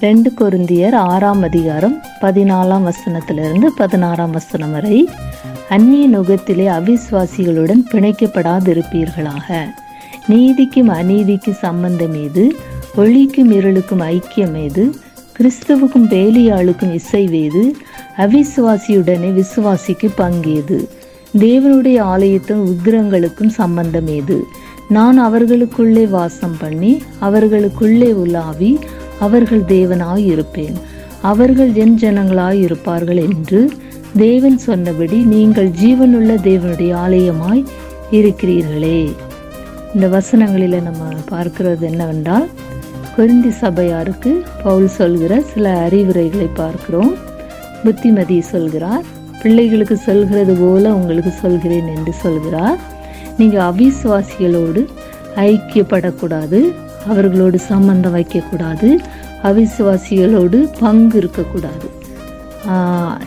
ரெண்டு கொருந்தியர் ஆறாம் அதிகாரம் பதினாலாம் வசனத்திலிருந்து பதினாறாம் வசனம் வரை அந்நிய நுகத்திலே அவிஸ்வாசிகளுடன் பிணைக்கப்படாதிருப்பீர்களாக. நீதிக்கும் அநீதிக்கும் சம்பந்தம் ஏது ஒளிக்கும் இருளுக்கும் ஐக்கியம் ஏது கிறிஸ்துவுக்கும் வேலியாளுக்கும் இசைவேது அவிசுவாசியுடனே விசுவாசிக்கு பங்கேது தேவனுடைய ஆலயத்தின் உக்கிரங்களுக்கும் சம்பந்தம் ஏது? நான் அவர்களுக்குள்ளே வாசம் பண்ணி அவர்களுக்குள்ளே உலாவி அவர்கள் தேவனாய் இருப்பேன் அவர்கள் என் ஜனங்களாய் இருப்பார்கள் என்று தேவன் சொன்னபடி நீங்கள் ஜீவனுள்ள தேவனுடைய ஆலயமாய் இருக்கிறீர்களே. இந்த வசனங்களில் நம்ம பார்க்கிறது என்னவென்றால் குறிந்தி சபையாருக்கு பவுல் சொல்கிற சில அறிவுரைகளை பார்க்கிறோம். புத்திமதி சொல்கிறார் பிள்ளைகளுக்கு சொல்கிறது போல உங்களுக்கு சொல்கிறேன் என்று சொல்கிறார். நீங்கள் அவிசுவாசிகளோடு ஐக்கியப்படக்கூடாது. அவர்களோடு சம்பந்தம் வைக்கக்கூடாது. அவிசுவாசிகளோடு பங்கு இருக்கக்கூடாது.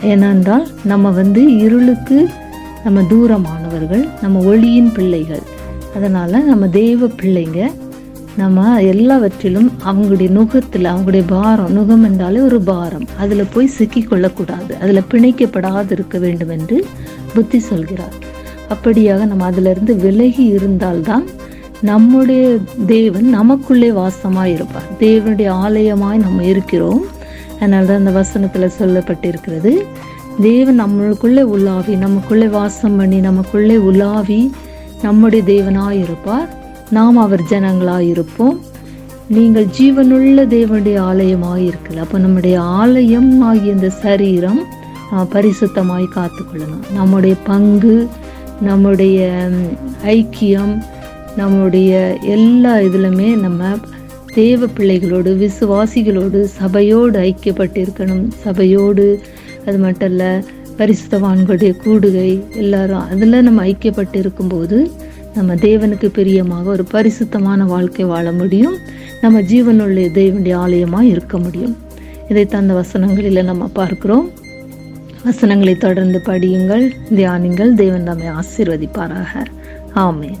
ஏனென்றால் நம்ம வந்து இருளுக்கு நம்ம தூரமானவர்கள் நம்ம ஒளியின் பிள்ளைகள். அதனால் நம்ம தெய்வ பிள்ளைங்க நம்ம எல்லாவற்றிலும் அவங்களுடைய நுகத்தில் அவங்களுடைய பாரம் நுகம் என்றாலே ஒரு பாரம். அதில் போய் சிக்கிக்கொள்ளக்கூடாது. அதில் பிணைக்கப்படாது இருக்க வேண்டும் என்று புத்தி சொல்கிறார். அப்படியாக நம்ம அதிலிருந்து விலகி இருந்தால்தான் நம்முடைய தேவன் நமக்குள்ளே வாசமாக இருப்பார். தேவனுடைய ஆலயமாய் நம்ம இருக்கிறோம். அதனால தான் அந்த வசனத்தில் சொல்லப்பட்டிருக்கிறது. தேவன் நம்மளுக்குள்ளே உலாவி நமக்குள்ளே வாசம் பண்ணி நமக்குள்ளே உலாவி நம்முடைய தேவனாக இருப்பார். நாம் அவர் ஜனங்களாக இருப்போம். நீங்கள் ஜீவனுள்ள தேவனுடைய ஆலயமாக இருக்கல. அப்போ நம்முடைய ஆலயம் ஆகிய இந்த சரீரம் பரிசுத்தமாய் காத்துக்கொள்ளணும். நம்முடைய பங்கு நம்முடைய ஐக்கியம் நம்முடைய எல்லா இதுலையுமே நம்ம தேவ பிள்ளைகளோடு விசுவாசிகளோடு சபையோடு ஐக்கியப்பட்டிருக்கணும். சபையோடு அது மட்டும் இல்லை பரிசுத்தவான்களுடைய கூடுகை எல்லாரும் அதில் நம்ம ஐக்கியப்பட்டு இருக்கும்போது நம்ம தேவனுக்கு பிரியமாக ஒரு பரிசுத்தமான வாழ்க்கை வாழ முடியும். நம்ம ஜீவனுள்ள தேவனுடைய ஆலயமாக இருக்க முடியும். இதை தந்த வசனங்களில் நம்ம பார்க்குறோம். வசனங்களை தொடர்ந்து படியுங்கள் தியானிங்கள் தேவன் நம்மை ஆசீர்வதிப்பாராக. ஆமேன்.